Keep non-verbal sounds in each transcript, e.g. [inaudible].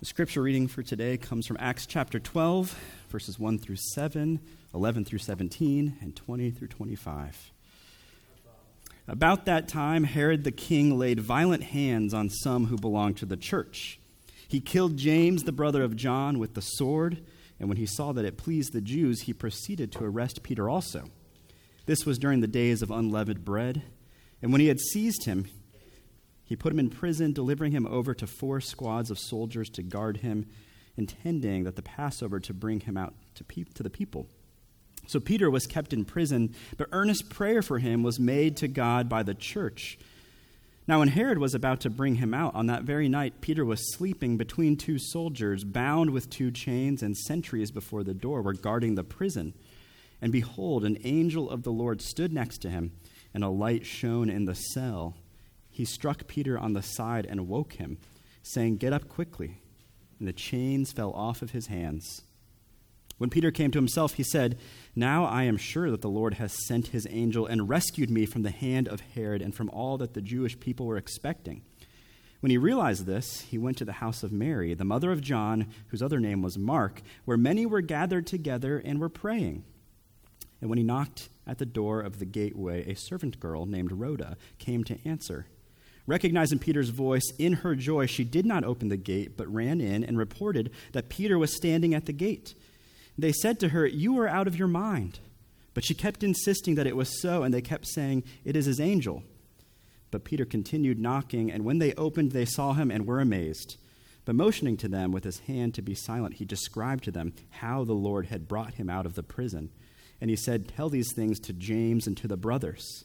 The scripture reading for today comes from Acts chapter 12, verses 1 through 7, 11 through 17, and 20 through 25. About that time, Herod the king laid violent hands on some who belonged to the church. He killed James, the brother of John, with the sword, and when he saw that it pleased the Jews, he proceeded to arrest Peter also. This was during the days of unleavened bread. And when he had seized him, he put him in prison, delivering him over to four squads of soldiers to guard him, intending that the Passover to bring him out to, pe- to the people. So Peter was kept in prison, but earnest prayer for him was made to God by the church. Now, when Herod was about to bring him out, on that very night, Peter was sleeping between two soldiers, bound with two chains, and sentries before the door were guarding the prison. And behold, an angel of the Lord stood next to him, and a light shone in the cell he struck Peter on the side and woke him, saying, Get up quickly. And the chains fell off of his hands. When Peter came to himself, he said, Now I am sure that the Lord has sent his angel and rescued me from the hand of Herod and from all that the Jewish people were expecting. When he realized this, he went to the house of Mary, the mother of John, whose other name was Mark, where many were gathered together and were praying. And when he knocked at the door of the gateway, a servant girl named Rhoda came to answer. Recognizing Peter's voice, in her joy, she did not open the gate, but ran in and reported that Peter was standing at the gate. They said to her, You are out of your mind. But she kept insisting that it was so, and they kept saying, It is his angel. But Peter continued knocking, and when they opened, they saw him and were amazed. But motioning to them with his hand to be silent, he described to them how the Lord had brought him out of the prison. And he said, Tell these things to James and to the brothers.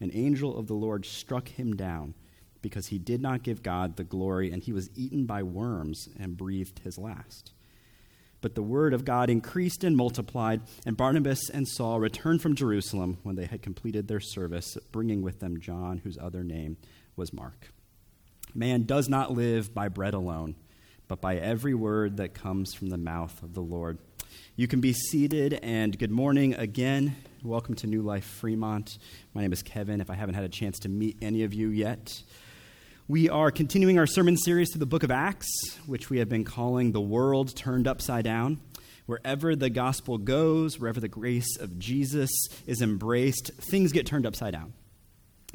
an angel of the Lord struck him down because he did not give God the glory, and he was eaten by worms and breathed his last. But the word of God increased and multiplied, and Barnabas and Saul returned from Jerusalem when they had completed their service, bringing with them John, whose other name was Mark. Man does not live by bread alone, but by every word that comes from the mouth of the Lord. You can be seated, and good morning again. Welcome to New Life Fremont. My name is Kevin, if I haven't had a chance to meet any of you yet. We are continuing our sermon series through the book of Acts, which we have been calling The World Turned Upside Down. Wherever the gospel goes, wherever the grace of Jesus is embraced, things get turned upside down.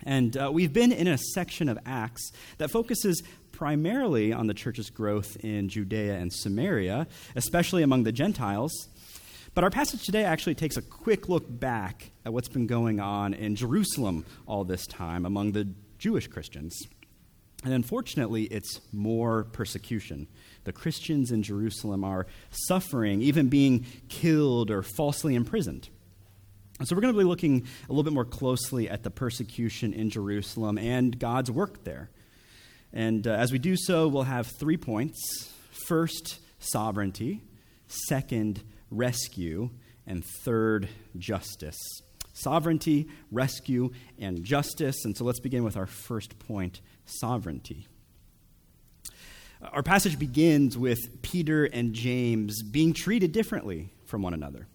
And uh, we've been in a section of Acts that focuses primarily on the church's growth in Judea and Samaria, especially among the Gentiles. But our passage today actually takes a quick look back at what's been going on in Jerusalem all this time among the Jewish Christians. And unfortunately, it's more persecution. The Christians in Jerusalem are suffering, even being killed or falsely imprisoned. so, we're going to be looking a little bit more closely at the persecution in Jerusalem and God's work there. And uh, as we do so, we'll have three points first, sovereignty, second, rescue, and third, justice. Sovereignty, rescue, and justice. And so let's begin with our first point sovereignty. Our passage begins with Peter and James being treated differently from one another,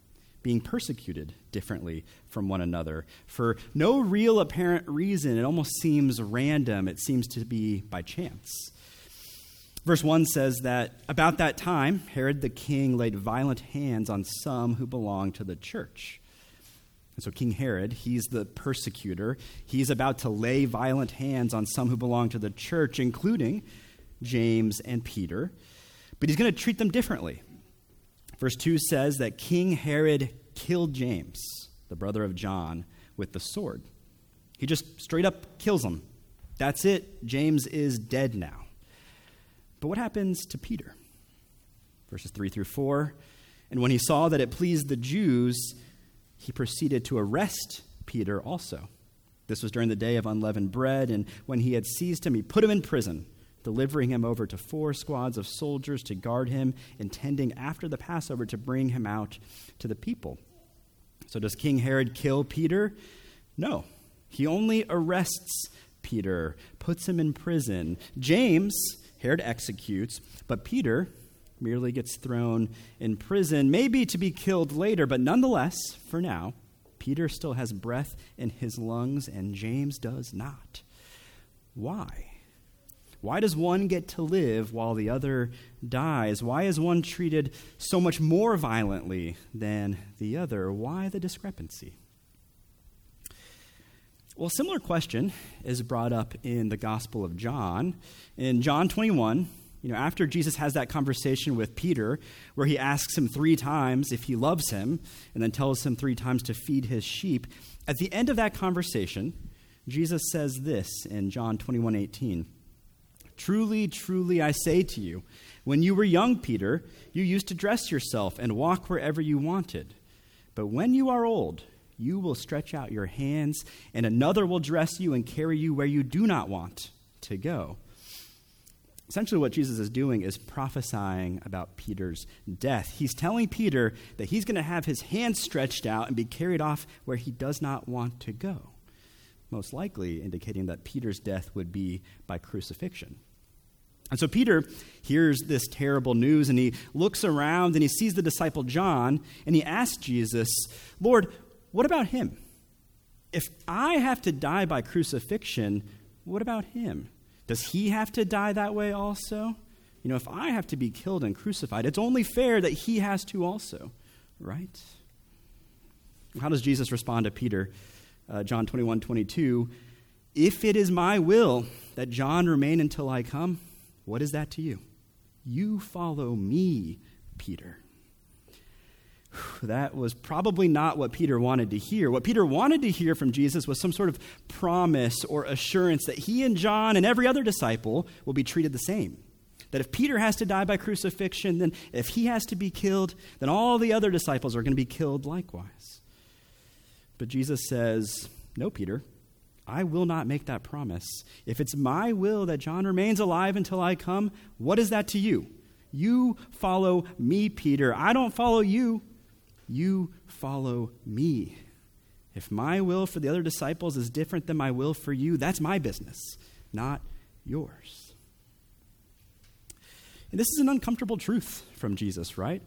being persecuted differently from one another for no real apparent reason. It almost seems random, it seems to be by chance. Verse 1 says that about that time, Herod the king laid violent hands on some who belonged to the church. And so, King Herod, he's the persecutor. He's about to lay violent hands on some who belong to the church, including James and Peter. But he's going to treat them differently. Verse 2 says that King Herod killed James, the brother of John, with the sword. He just straight up kills him. That's it. James is dead now. But what happens to Peter? Verses 3 through 4. And when he saw that it pleased the Jews, he proceeded to arrest Peter also. This was during the day of unleavened bread, and when he had seized him, he put him in prison, delivering him over to four squads of soldiers to guard him, intending after the Passover to bring him out to the people. So, does King Herod kill Peter? No. He only arrests Peter, puts him in prison. James, Herod executes, but Peter merely gets thrown in prison, maybe to be killed later, but nonetheless, for now, Peter still has breath in his lungs and James does not. Why? Why does one get to live while the other dies? Why is one treated so much more violently than the other? Why the discrepancy? Well, a similar question is brought up in the Gospel of John. In John 21, you know, after Jesus has that conversation with Peter, where he asks him three times if he loves him, and then tells him three times to feed his sheep, at the end of that conversation, Jesus says this in John 21 18. Truly, truly, I say to you, when you were young, Peter, you used to dress yourself and walk wherever you wanted. But when you are old, you will stretch out your hands, and another will dress you and carry you where you do not want to go. Essentially, what Jesus is doing is prophesying about Peter's death. He's telling Peter that he's going to have his hands stretched out and be carried off where he does not want to go, most likely indicating that Peter's death would be by crucifixion. And so Peter hears this terrible news and he looks around and he sees the disciple John and he asks Jesus, Lord, what about him? If I have to die by crucifixion, what about him? Does he have to die that way also? You know, if I have to be killed and crucified, it's only fair that he has to also, right? How does Jesus respond to Peter? Uh, John 21 22. If it is my will that John remain until I come, what is that to you? You follow me, Peter. That was probably not what Peter wanted to hear. What Peter wanted to hear from Jesus was some sort of promise or assurance that he and John and every other disciple will be treated the same. That if Peter has to die by crucifixion, then if he has to be killed, then all the other disciples are going to be killed likewise. But Jesus says, No, Peter, I will not make that promise. If it's my will that John remains alive until I come, what is that to you? You follow me, Peter. I don't follow you. You follow me. If my will for the other disciples is different than my will for you, that's my business, not yours. And this is an uncomfortable truth from Jesus, right?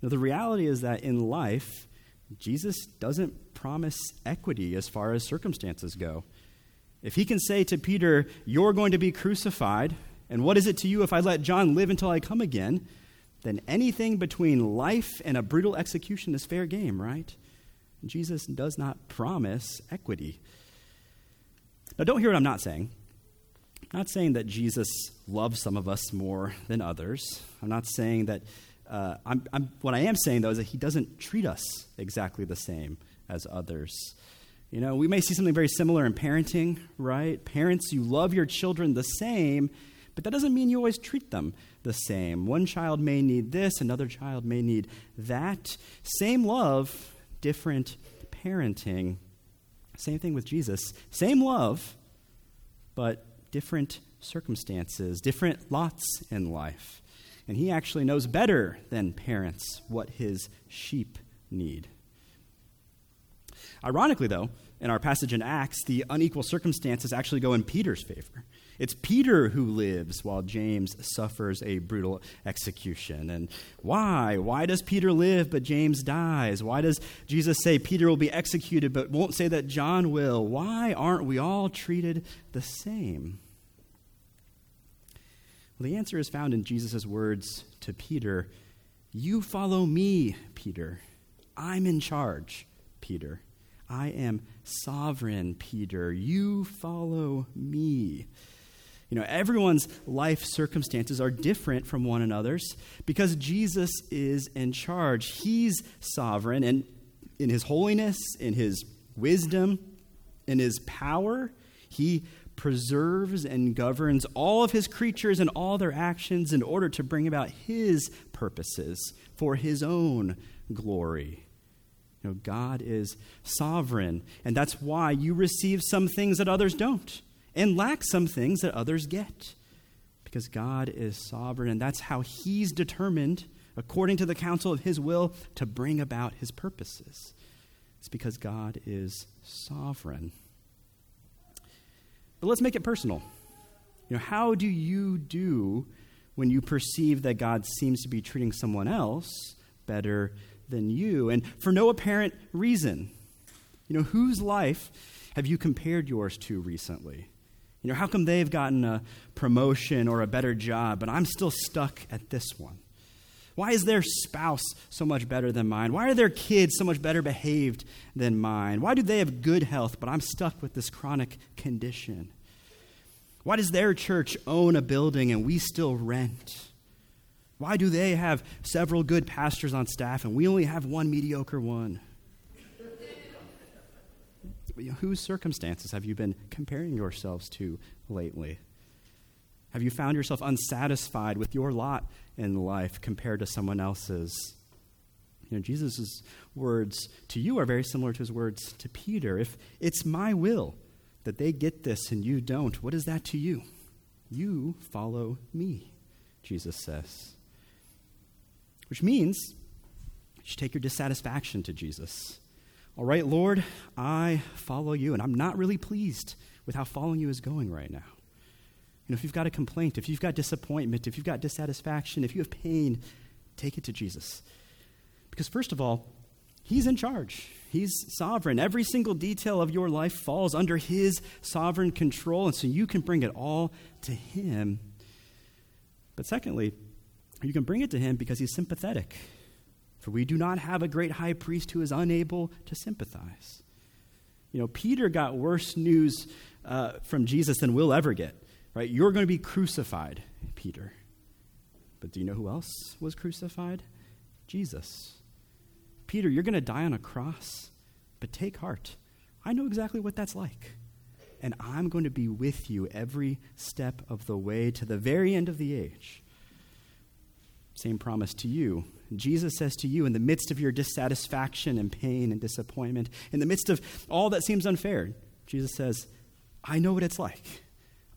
The reality is that in life, Jesus doesn't promise equity as far as circumstances go. If he can say to Peter, You're going to be crucified, and what is it to you if I let John live until I come again? Then anything between life and a brutal execution is fair game, right? Jesus does not promise equity. Now, don't hear what I'm not saying. I'm not saying that Jesus loves some of us more than others. I'm not saying that. Uh, I'm, I'm, what I am saying, though, is that he doesn't treat us exactly the same as others. You know, we may see something very similar in parenting, right? Parents, you love your children the same, but that doesn't mean you always treat them the same. One child may need this, another child may need that. Same love, different parenting. Same thing with Jesus. Same love, but different circumstances, different lots in life. And he actually knows better than parents what his sheep need. Ironically, though, in our passage in Acts, the unequal circumstances actually go in Peter's favor. It's Peter who lives while James suffers a brutal execution. And why? Why does Peter live but James dies? Why does Jesus say Peter will be executed but won't say that John will? Why aren't we all treated the same? Well, the answer is found in Jesus' words to Peter You follow me, Peter. I'm in charge, Peter. I am sovereign, Peter. You follow me. You know, everyone's life circumstances are different from one another's because Jesus is in charge. He's sovereign, and in his holiness, in his wisdom, in his power, he preserves and governs all of his creatures and all their actions in order to bring about his purposes for his own glory. You know, God is sovereign, and that's why you receive some things that others don't, and lack some things that others get. because God is sovereign, and that's how He's determined, according to the counsel of His will, to bring about His purposes. It's because God is sovereign. But let's make it personal. You know, how do you do when you perceive that God seems to be treating someone else better than you, and for no apparent reason? You know, whose life have you compared yours to recently? You know, how come they've gotten a promotion or a better job, but I'm still stuck at this one? Why is their spouse so much better than mine? Why are their kids so much better behaved than mine? Why do they have good health, but I'm stuck with this chronic condition? Why does their church own a building and we still rent? Why do they have several good pastors on staff and we only have one mediocre one? Whose circumstances have you been comparing yourselves to lately? Have you found yourself unsatisfied with your lot in life compared to someone else's? You know, Jesus' words to you are very similar to his words to Peter. If it's my will that they get this and you don't, what is that to you? You follow me, Jesus says. Which means you should take your dissatisfaction to Jesus. All right, Lord, I follow you, and I'm not really pleased with how following you is going right now. You know, if you've got a complaint, if you've got disappointment, if you've got dissatisfaction, if you have pain, take it to Jesus. Because, first of all, He's in charge. He's sovereign. Every single detail of your life falls under His sovereign control, and so you can bring it all to Him. But secondly, you can bring it to Him because He's sympathetic. For we do not have a great high priest who is unable to sympathize. You know, Peter got worse news uh, from Jesus than we'll ever get. Right? You're going to be crucified, Peter. But do you know who else was crucified? Jesus. Peter, you're going to die on a cross, but take heart. I know exactly what that's like. And I'm going to be with you every step of the way to the very end of the age. Same promise to you. Jesus says to you, in the midst of your dissatisfaction and pain and disappointment, in the midst of all that seems unfair, Jesus says, I know what it's like.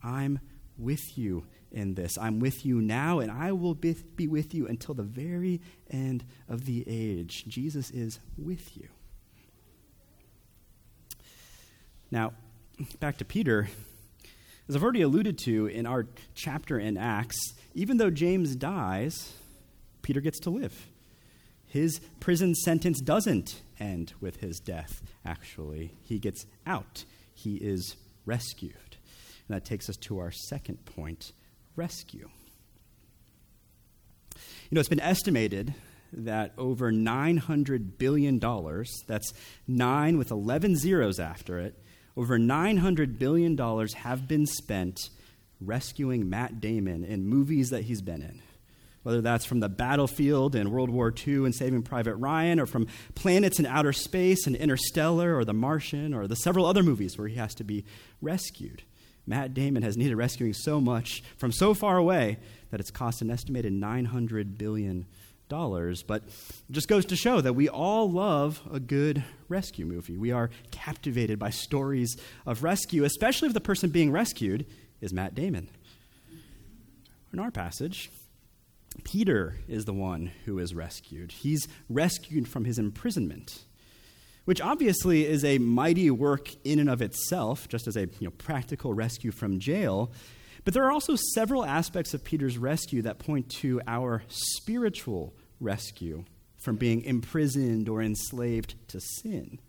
I'm with you in this. I'm with you now, and I will be, with you until the very end of the age. Jesus is with you. Now, back to Peter. As I've already alluded to in our chapter in Acts, even though James dies, Peter gets to live. His prison sentence doesn't end with his death, actually. He gets out, he is rescued. And that takes us to our second point rescue. You know, it's been estimated that over $900 billion, that's nine with 11 zeros after it, over $900 billion have been spent rescuing Matt Damon in movies that he's been in. Whether that's from the battlefield in World War II and Saving Private Ryan, or from planets in outer space and Interstellar, or The Martian, or the several other movies where he has to be rescued. Matt Damon has needed rescuing so much from so far away that it's cost an estimated $900 billion. But it just goes to show that we all love a good rescue movie. We are captivated by stories of rescue, especially if the person being rescued is Matt Damon. In our passage, Peter is the one who is rescued. He's rescued from his imprisonment which obviously is a mighty work in and of itself, just as a you know, practical rescue from jail. But there are also several aspects of Peter's rescue that point to our spiritual rescue from being imprisoned or enslaved to sin.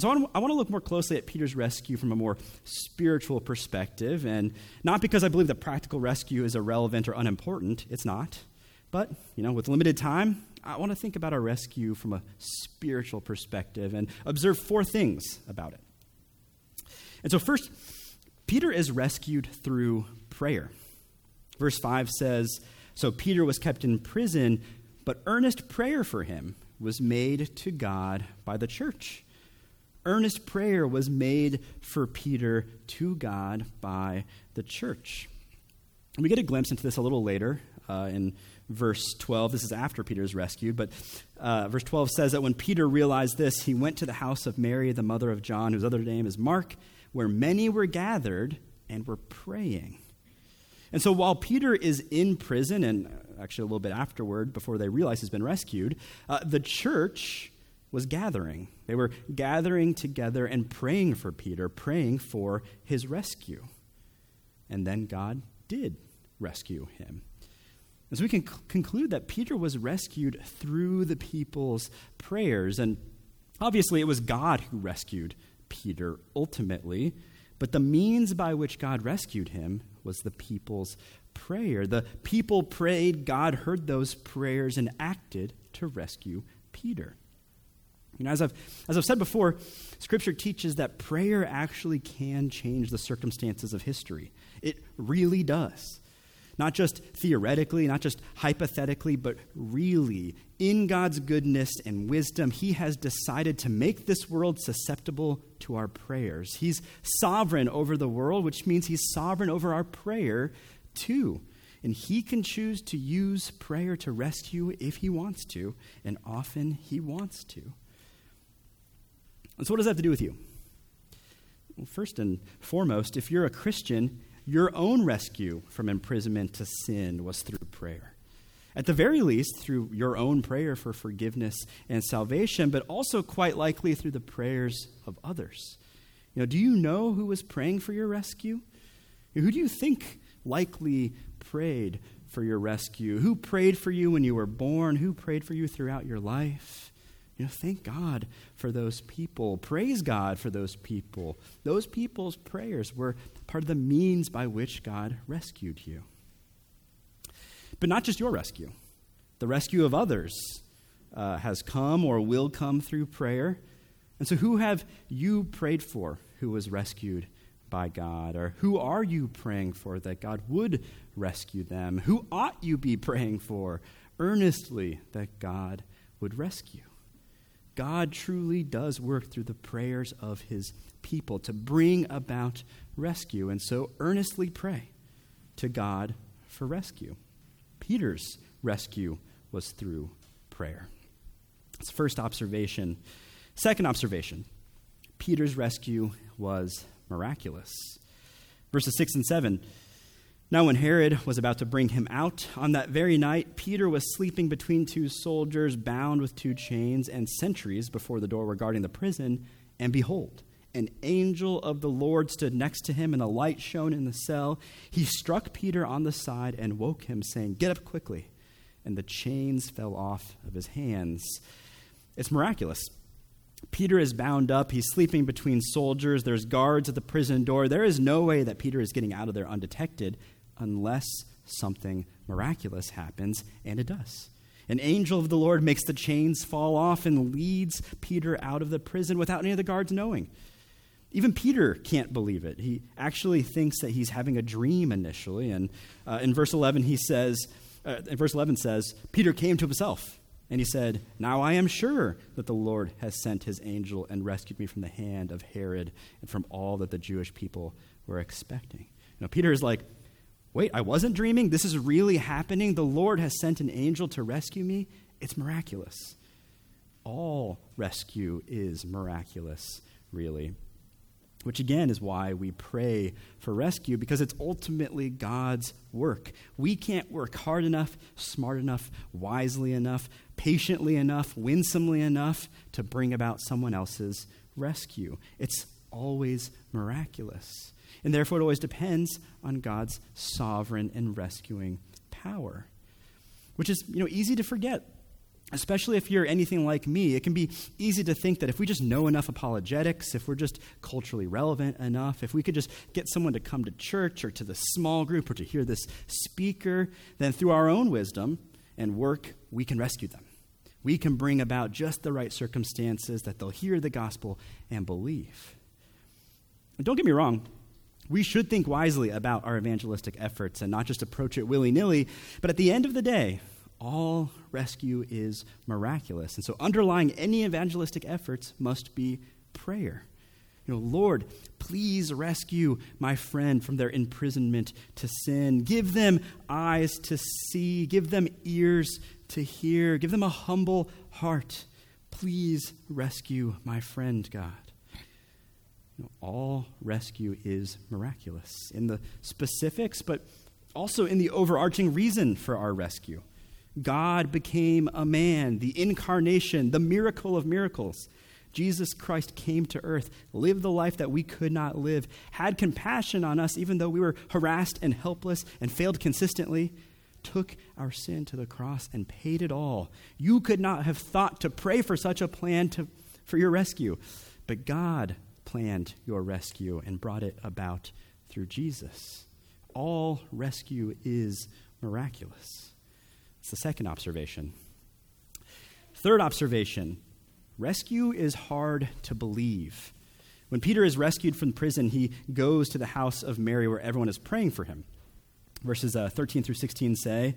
So I want, I want to look more closely at Peter's rescue from a more spiritual perspective, and not because I believe that practical rescue is irrelevant or unimportant, it's not. But, you know, with limited time, I want to think about our rescue from a spiritual perspective and observe four things about it. And so, first, Peter is rescued through prayer. Verse 5 says So Peter was kept in prison, but earnest prayer for him was made to God by the church. Earnest prayer was made for Peter to God by the church. And we get a glimpse into this a little later uh, in verse 12. This is after Peter is rescued, but uh, verse 12 says that when Peter realized this, he went to the house of Mary, the mother of John, whose other name is Mark, where many were gathered and were praying. And so while Peter is in prison, and actually a little bit afterward, before they realize he's been rescued, uh, the church was gathering. They were gathering together and praying for Peter, praying for his rescue. And then God did rescue him. And so we can c- conclude that Peter was rescued through the people's prayers. And obviously, it was God who rescued Peter ultimately. But the means by which God rescued him was the people's prayer. The people prayed, God heard those prayers and acted to rescue Peter. You know, as I've, as I've said before, Scripture teaches that prayer actually can change the circumstances of history. It really does. Not just theoretically, not just hypothetically, but really, in God's goodness and wisdom, He has decided to make this world susceptible to our prayers. He's sovereign over the world, which means He's sovereign over our prayer too. And He can choose to use prayer to rescue if He wants to, and often He wants to. And so, what does that have to do with you? Well, first and foremost, if you're a Christian, your own rescue from imprisonment to sin was through prayer. At the very least, through your own prayer for forgiveness and salvation, but also quite likely through the prayers of others. You know, do you know who was praying for your rescue? Who do you think likely prayed for your rescue? Who prayed for you when you were born? Who prayed for you throughout your life? You know, thank God for those people. Praise God for those people. Those people's prayers were part of the means by which God rescued you. But not just your rescue, the rescue of others uh, has come or will come through prayer. And so, who have you prayed for who was rescued by God? Or who are you praying for that God would rescue them? Who ought you be [laughs] praying for earnestly that God would rescue? God truly does work through the prayers of his people to bring about rescue. And so earnestly pray to God for rescue. Peter's rescue was through prayer. That's first observation. Second observation Peter's rescue was miraculous. Verses 6 and 7 now, when Herod was about to bring him out, on that very night, Peter was sleeping between two soldiers, bound with two chains, and sentries before the door were guarding the prison. And behold, an angel of the Lord stood next to him, and a light shone in the cell. He struck Peter on the side and woke him, saying, Get up quickly. And the chains fell off of his hands. It's miraculous. Peter is bound up. He's sleeping between soldiers. There's guards at the prison door. There is no way that Peter is getting out of there undetected unless something miraculous happens, and it does. An angel of the Lord makes the chains fall off and leads Peter out of the prison without any of the guards knowing. Even Peter can't believe it. He actually thinks that he's having a dream initially. And uh, in verse 11, he says, uh, in verse 11 says, Peter came to himself and he said, Now I am sure that the Lord has sent his angel and rescued me from the hand of Herod and from all that the Jewish people were expecting. You know, Peter is like, Wait, I wasn't dreaming. This is really happening. The Lord has sent an angel to rescue me. It's miraculous. All rescue is miraculous, really. Which again is why we pray for rescue, because it's ultimately God's work. We can't work hard enough, smart enough, wisely enough, patiently enough, winsomely enough to bring about someone else's rescue. It's always miraculous. And therefore, it always depends on God's sovereign and rescuing power, which is you know, easy to forget. Especially if you're anything like me, it can be easy to think that if we just know enough apologetics, if we're just culturally relevant enough, if we could just get someone to come to church or to the small group or to hear this speaker, then through our own wisdom and work, we can rescue them. We can bring about just the right circumstances that they'll hear the gospel and believe. And don't get me wrong, we should think wisely about our evangelistic efforts and not just approach it willy nilly. But at the end of the day, all rescue is miraculous. And so, underlying any evangelistic efforts must be prayer. You know, Lord, please rescue my friend from their imprisonment to sin. Give them eyes to see, give them ears to hear, give them a humble heart. Please rescue my friend, God. You know, all rescue is miraculous in the specifics, but Also, in the overarching reason for our rescue. God became a man, the incarnation, the miracle of miracles. Jesus Christ came to earth, lived the life that we could not live, had compassion on us even though we were harassed and helpless and failed consistently, took our sin to the cross and paid it all. You could not have thought to pray for such a plan to, for your rescue, but God planned your rescue and brought it about through Jesus. All rescue is miraculous. It's the second observation. Third observation rescue is hard to believe. When Peter is rescued from prison, he goes to the house of Mary where everyone is praying for him. Verses uh, 13 through 16 say,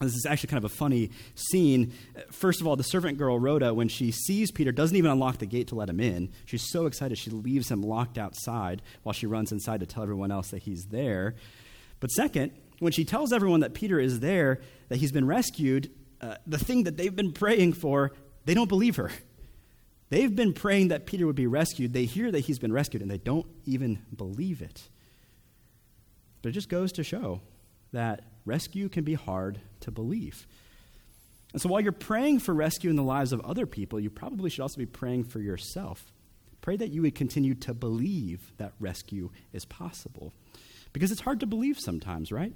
This is actually kind of a funny scene. First of all, the servant girl, Rhoda, when she sees Peter, doesn't even unlock the gate to let him in. She's so excited she leaves him locked outside while she runs inside to tell everyone else that he's there. But second, when she tells everyone that Peter is there, that he's been rescued, uh, the thing that they've been praying for, they don't believe her. They've been praying that Peter would be rescued. They hear that he's been rescued, and they don't even believe it. But it just goes to show that rescue can be hard to believe. And so while you're praying for rescue in the lives of other people, you probably should also be praying for yourself. Pray that you would continue to believe that rescue is possible. Because it's hard to believe sometimes, right?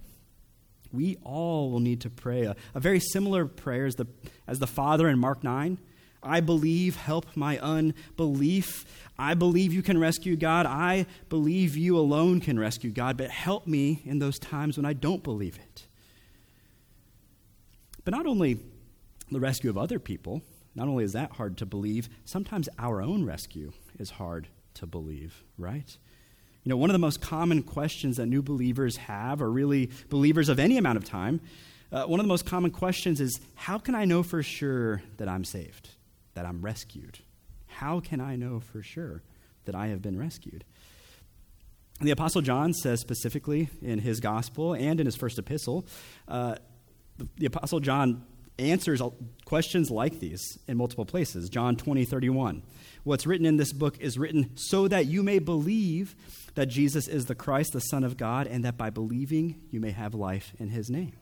We all will need to pray a, a very similar prayer as the, as the Father in Mark 9. I believe, help my unbelief. I believe you can rescue God. I believe you alone can rescue God, but help me in those times when I don't believe it. But not only the rescue of other people, not only is that hard to believe, sometimes our own rescue is hard to believe, right? You know, one of the most common questions that new believers have, or really believers of any amount of time, uh, one of the most common questions is how can I know for sure that I'm saved, that I'm rescued? How can I know for sure that I have been rescued? the Apostle John says specifically in his gospel and in his first epistle, uh, the Apostle John answers questions like these in multiple places. John 20, 31. What's written in this book is written so that you may believe that Jesus is the Christ, the Son of God, and that by believing you may have life in his name.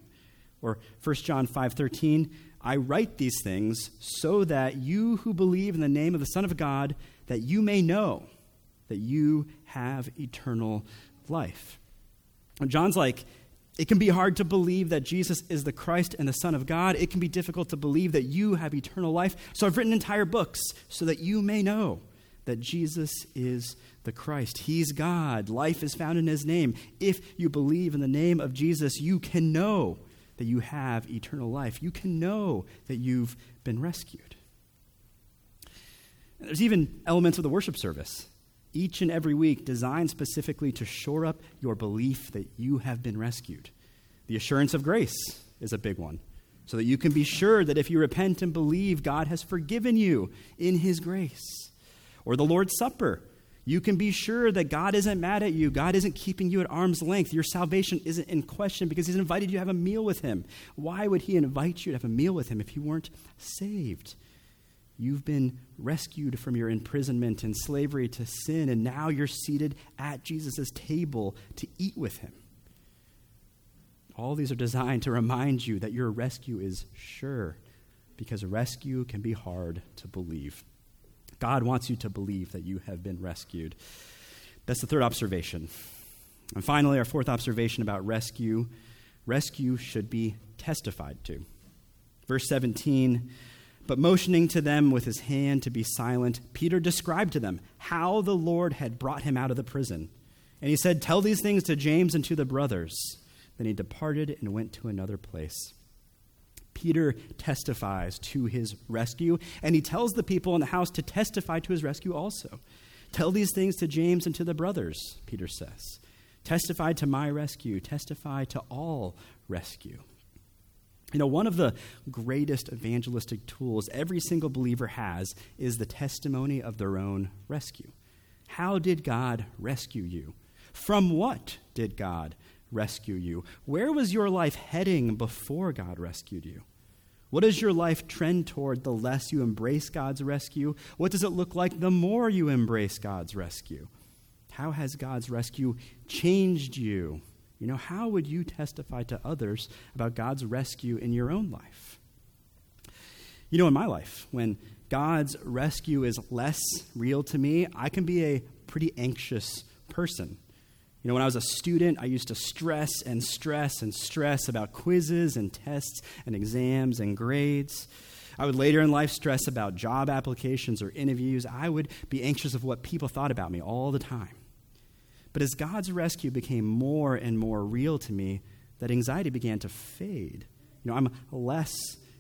Or 1 John 5, 13. I write these things so that you who believe in the name of the Son of God, that you may know that you have eternal life. John's like, it can be hard to believe that Jesus is the Christ and the Son of God. It can be difficult to believe that you have eternal life. So I've written entire books so that you may know that Jesus is the Christ. He's God. Life is found in his name. If you believe in the name of Jesus, you can know that you have eternal life. You can know that you've been rescued. There's even elements of the worship service each and every week designed specifically to shore up your belief that you have been rescued. The assurance of grace is a big one, so that you can be sure that if you repent and believe, God has forgiven you in His grace. Or the Lord's Supper. You can be sure that God isn't mad at you. God isn't keeping you at arm's length. Your salvation isn't in question because He's invited you to have a meal with Him. Why would He invite you to have a meal with Him if you weren't saved? You've been rescued from your imprisonment and slavery to sin, and now you're seated at Jesus' table to eat with him. All these are designed to remind you that your rescue is sure, because rescue can be hard to believe. God wants you to believe that you have been rescued. That's the third observation. And finally, our fourth observation about rescue rescue should be testified to. Verse 17 but motioning to them with his hand to be silent, Peter described to them how the Lord had brought him out of the prison. And he said, Tell these things to James and to the brothers. Then he departed and went to another place. Peter testifies to his rescue, and he tells the people in the house to testify to his rescue also. Tell these things to James and to the brothers, Peter says. Testify to my rescue, testify to all rescue. You know, one of the greatest evangelistic tools every single believer has is the testimony of their own rescue. How did God rescue you? From what did God rescue you? Where was your life heading before God rescued you? What does your life trend toward the less you embrace God's rescue? What does it look like the more you embrace God's rescue? How has God's rescue changed you? You know, how would you testify to others about God's rescue in your own life? You know, in my life, when God's rescue is less real to me, I can be a pretty anxious person. You know, when I was a student, I used to stress and stress and stress about quizzes and tests and exams and grades. I would later in life stress about job applications or interviews. I would be anxious of what people thought about me all the time. But as God's rescue became more and more real to me, that anxiety began to fade. You know, I'm less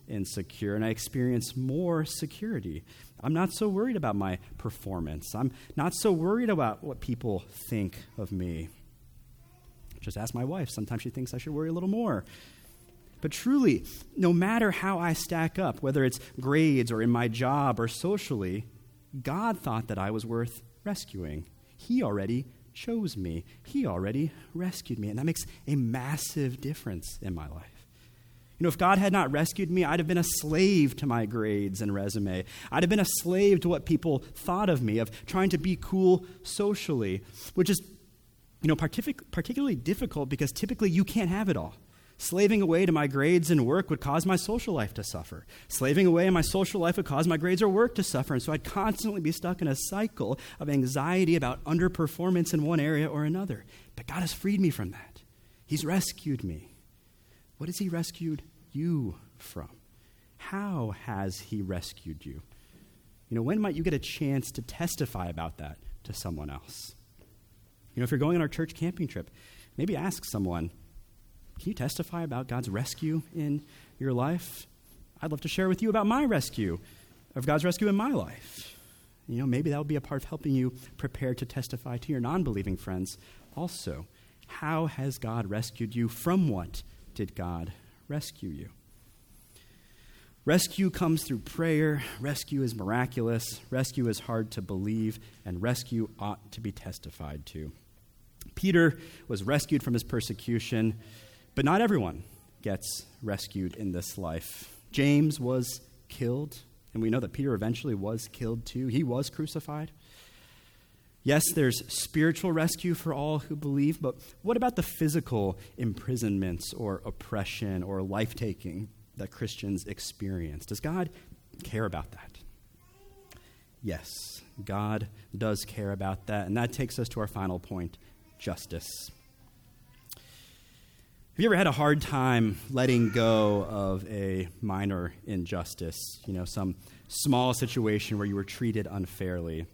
insecure and I experience more security. I'm not so worried about my performance. I'm not so worried about what people think of me. Just ask my wife. Sometimes she thinks I should worry a little more. But truly, no matter how I stack up, whether it's grades or in my job or socially, God thought that I was worth rescuing. He already chose me. He already rescued me. And that makes a massive difference in my life. You know, if God had not rescued me, I'd have been a slave to my grades and resume. I'd have been a slave to what people thought of me, of trying to be cool socially, which is, you know, partic- particularly difficult because typically you can't have it all. Slaving away to my grades and work would cause my social life to suffer. Slaving away in my social life would cause my grades or work to suffer. And so I'd constantly be stuck in a cycle of anxiety about underperformance in one area or another. But God has freed me from that. He's rescued me. What has He rescued you from? How has He rescued you? You know, when might you get a chance to testify about that to someone else? You know, if you're going on our church camping trip, maybe ask someone, can you testify about God's rescue in your life? I'd love to share with you about my rescue, of God's rescue in my life. You know, maybe that will be a part of helping you prepare to testify to your non believing friends also. How has God rescued you? From what did God rescue you? Rescue comes through prayer. Rescue is miraculous. Rescue is hard to believe. And rescue ought to be testified to. Peter was rescued from his persecution. But not everyone gets rescued in this life. James was killed, and we know that Peter eventually was killed too. He was crucified. Yes, there's spiritual rescue for all who believe, but what about the physical imprisonments or oppression or life taking that Christians experience? Does God care about that? Yes, God does care about that, and that takes us to our final point justice. Have you ever had a hard time letting go of a minor injustice? You know, some small situation where you were treated unfairly. You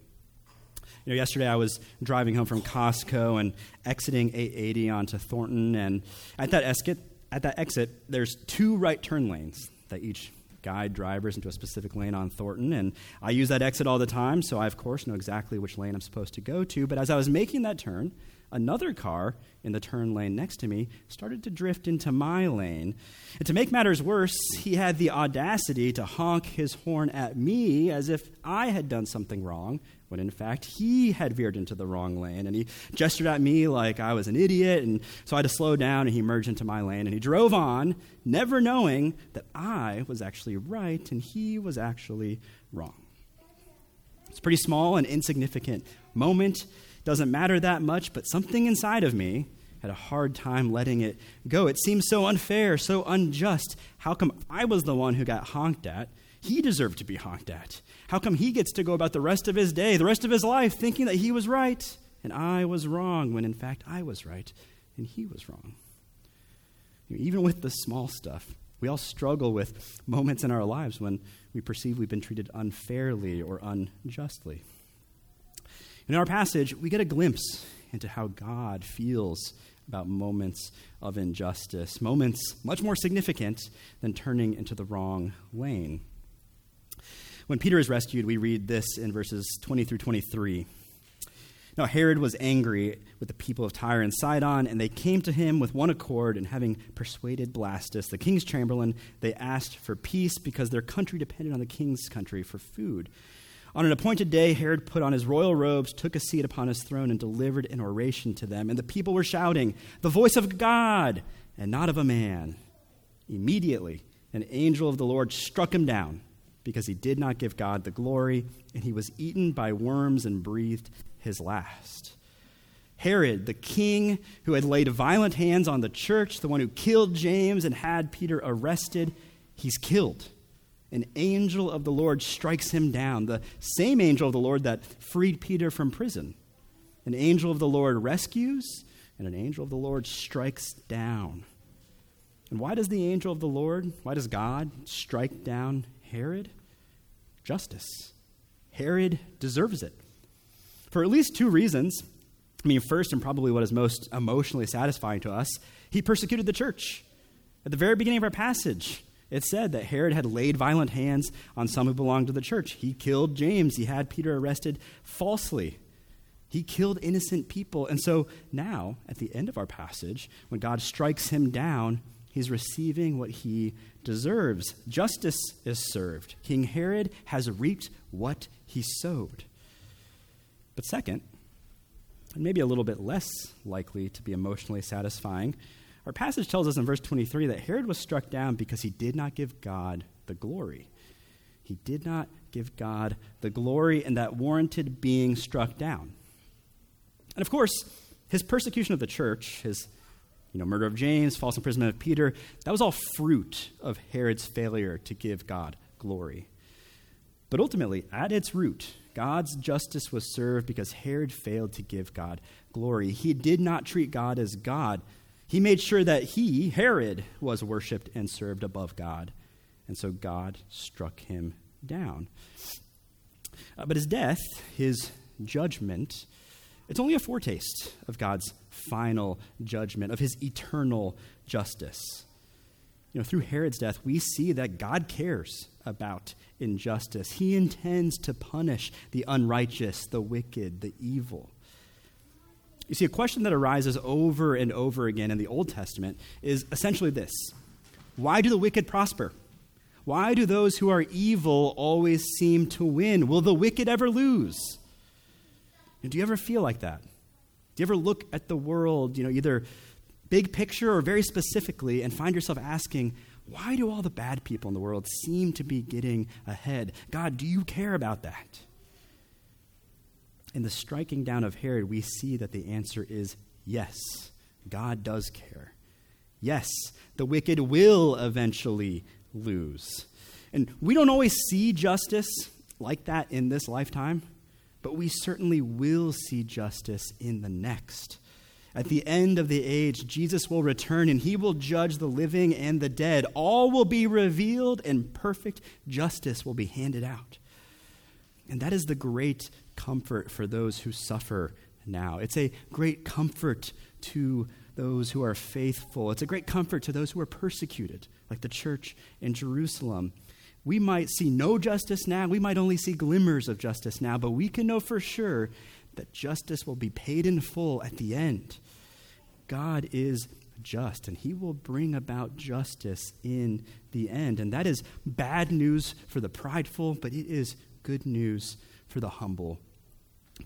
know, yesterday I was driving home from Costco and exiting 880 onto Thornton, and at that exit, at that exit, there's two right turn lanes that each guide drivers into a specific lane on Thornton. And I use that exit all the time, so I, of course, know exactly which lane I'm supposed to go to. But as I was making that turn, another car in the turn lane next to me started to drift into my lane. And to make matters worse, he had the audacity to honk his horn at me as if I had done something wrong, when in fact he had veered into the wrong lane. And he gestured at me like I was an idiot, and so I had to slow down, and he merged into my lane. And he drove on, never knowing that I was actually right and he was actually wrong. It's a pretty small and insignificant moment doesn't matter that much, but something inside of me had a hard time letting it go. It seemed so unfair, so unjust. How come I was the one who got honked at? He deserved to be honked at. How come he gets to go about the rest of his day, the rest of his life, thinking that he was right and I was wrong, when in fact I was right and he was wrong? Even with the small stuff, we all struggle with moments in our lives when we perceive we've been treated unfairly or unjustly. In our passage, we get a glimpse into how God feels about moments of injustice, moments much more significant than turning into the wrong lane. When Peter is rescued, we read this in verses 20 through 23. Now, Herod was angry with the people of Tyre and Sidon, and they came to him with one accord, and having persuaded Blastus, the king's chamberlain, they asked for peace because their country depended on the king's country for food. On an appointed day, Herod put on his royal robes, took a seat upon his throne, and delivered an oration to them. And the people were shouting, The voice of God, and not of a man. Immediately, an angel of the Lord struck him down because he did not give God the glory, and he was eaten by worms and breathed his last. Herod, the king who had laid violent hands on the church, the one who killed James and had Peter arrested, he's killed. An angel of the Lord strikes him down, the same angel of the Lord that freed Peter from prison. An angel of the Lord rescues, and an angel of the Lord strikes down. And why does the angel of the Lord, why does God strike down Herod? Justice. Herod deserves it. For at least two reasons. I mean, first, and probably what is most emotionally satisfying to us, he persecuted the church. At the very beginning of our passage, it said that Herod had laid violent hands on some who belonged to the church. He killed James, he had Peter arrested falsely. He killed innocent people. And so now, at the end of our passage, when God strikes him down, he's receiving what he deserves. Justice is served. King Herod has reaped what he sowed. But second, and maybe a little bit less likely to be emotionally satisfying, our passage tells us in verse 23 that Herod was struck down because he did not give God the glory. He did not give God the glory, and that warranted being struck down. And of course, his persecution of the church, his you know, murder of James, false imprisonment of Peter, that was all fruit of Herod's failure to give God glory. But ultimately, at its root, God's justice was served because Herod failed to give God glory. He did not treat God as God. He made sure that he, Herod, was worshiped and served above God. And so God struck him down. Uh, but his death, his judgment, it's only a foretaste of God's final judgment, of his eternal justice. You know, through Herod's death, we see that God cares about injustice. He intends to punish the unrighteous, the wicked, the evil. You see, a question that arises over and over again in the Old Testament is essentially this Why do the wicked prosper? Why do those who are evil always seem to win? Will the wicked ever lose? And do you ever feel like that? Do you ever look at the world, you know, either big picture or very specifically, and find yourself asking, why do all the bad people in the world seem to be getting ahead? God, do you care about that? In the striking down of Herod, we see that the answer is yes, God does care. Yes, the wicked will eventually lose. And we don't always see justice like that in this lifetime, but we certainly will see justice in the next. At the end of the age, Jesus will return and he will judge the living and the dead. All will be revealed and perfect justice will be handed out. And that is the great comfort for those who suffer now. It's a great comfort to those who are faithful. It's a great comfort to those who are persecuted, like the church in Jerusalem. We might see no justice now. We might only see glimmers of justice now, but we can know for sure that justice will be paid in full at the end. God is just, and he will bring about justice in the end. And that is bad news for the prideful, but it is good news for the humble.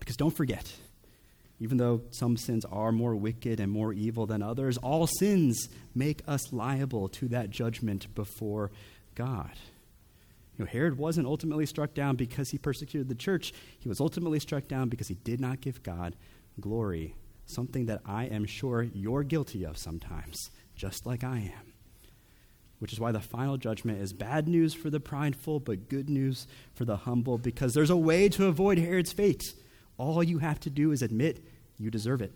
Because don't forget, even though some sins are more wicked and more evil than others, all sins make us liable to that judgment before God. You know, Herod wasn't ultimately struck down because he persecuted the church. He was ultimately struck down because he did not give God glory, something that I am sure you're guilty of sometimes, just like I am. Which is why the final judgment is bad news for the prideful, but good news for the humble, because there's a way to avoid Herod's fate. All you have to do is admit you deserve it.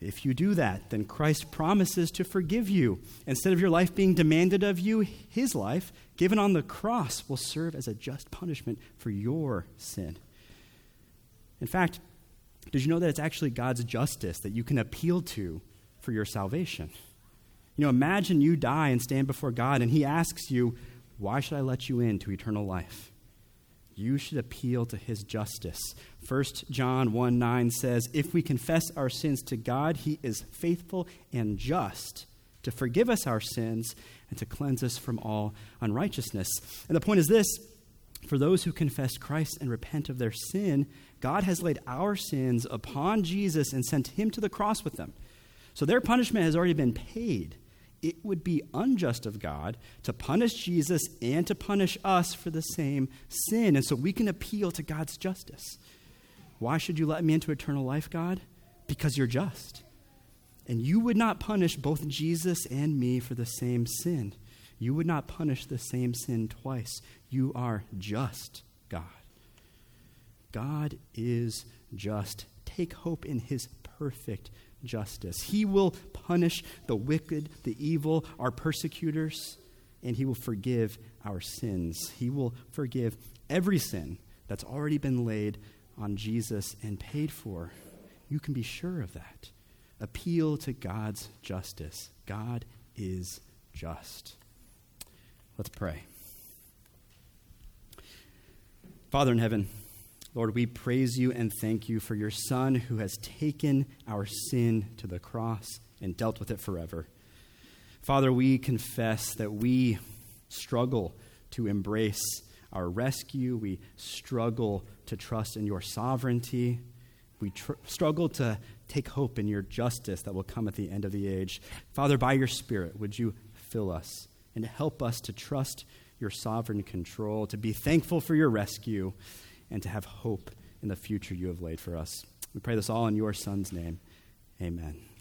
If you do that, then Christ promises to forgive you. Instead of your life being demanded of you, his life, given on the cross, will serve as a just punishment for your sin. In fact, did you know that it's actually God's justice that you can appeal to for your salvation? You know, imagine you die and stand before God, and he asks you, Why should I let you into eternal life? you should appeal to his justice. 1 John 1 9 says, If we confess our sins to God, he is faithful and just to forgive us our sins and to cleanse us from all unrighteousness. And the point is this for those who confess Christ and repent of their sin, God has laid our sins upon Jesus and sent him to the cross with them. So their punishment has already been paid. It would be unjust of God to punish Jesus and to punish us for the same sin. And so we can appeal to God's justice. Why should you let me into eternal life, God? Because you're just. And you would not punish both Jesus and me for the same sin. You would not punish the same sin twice. You are just, God. God is just. Take hope in his perfect justice. He will punish the wicked, the evil, our persecutors, and he will forgive our sins. He will forgive every sin that's already been laid on Jesus and paid for. You can be sure of that. Appeal to God's justice. God is just. Let's pray. Father in heaven, Lord, we praise you and thank you for your Son who has taken our sin to the cross and dealt with it forever. Father, we confess that we struggle to embrace our rescue. We struggle to trust in your sovereignty. We tr- struggle to take hope in your justice that will come at the end of the age. Father, by your Spirit, would you fill us and help us to trust your sovereign control, to be thankful for your rescue, and to have hope in the future you have laid for us. We pray this all in your Son's name. Amen.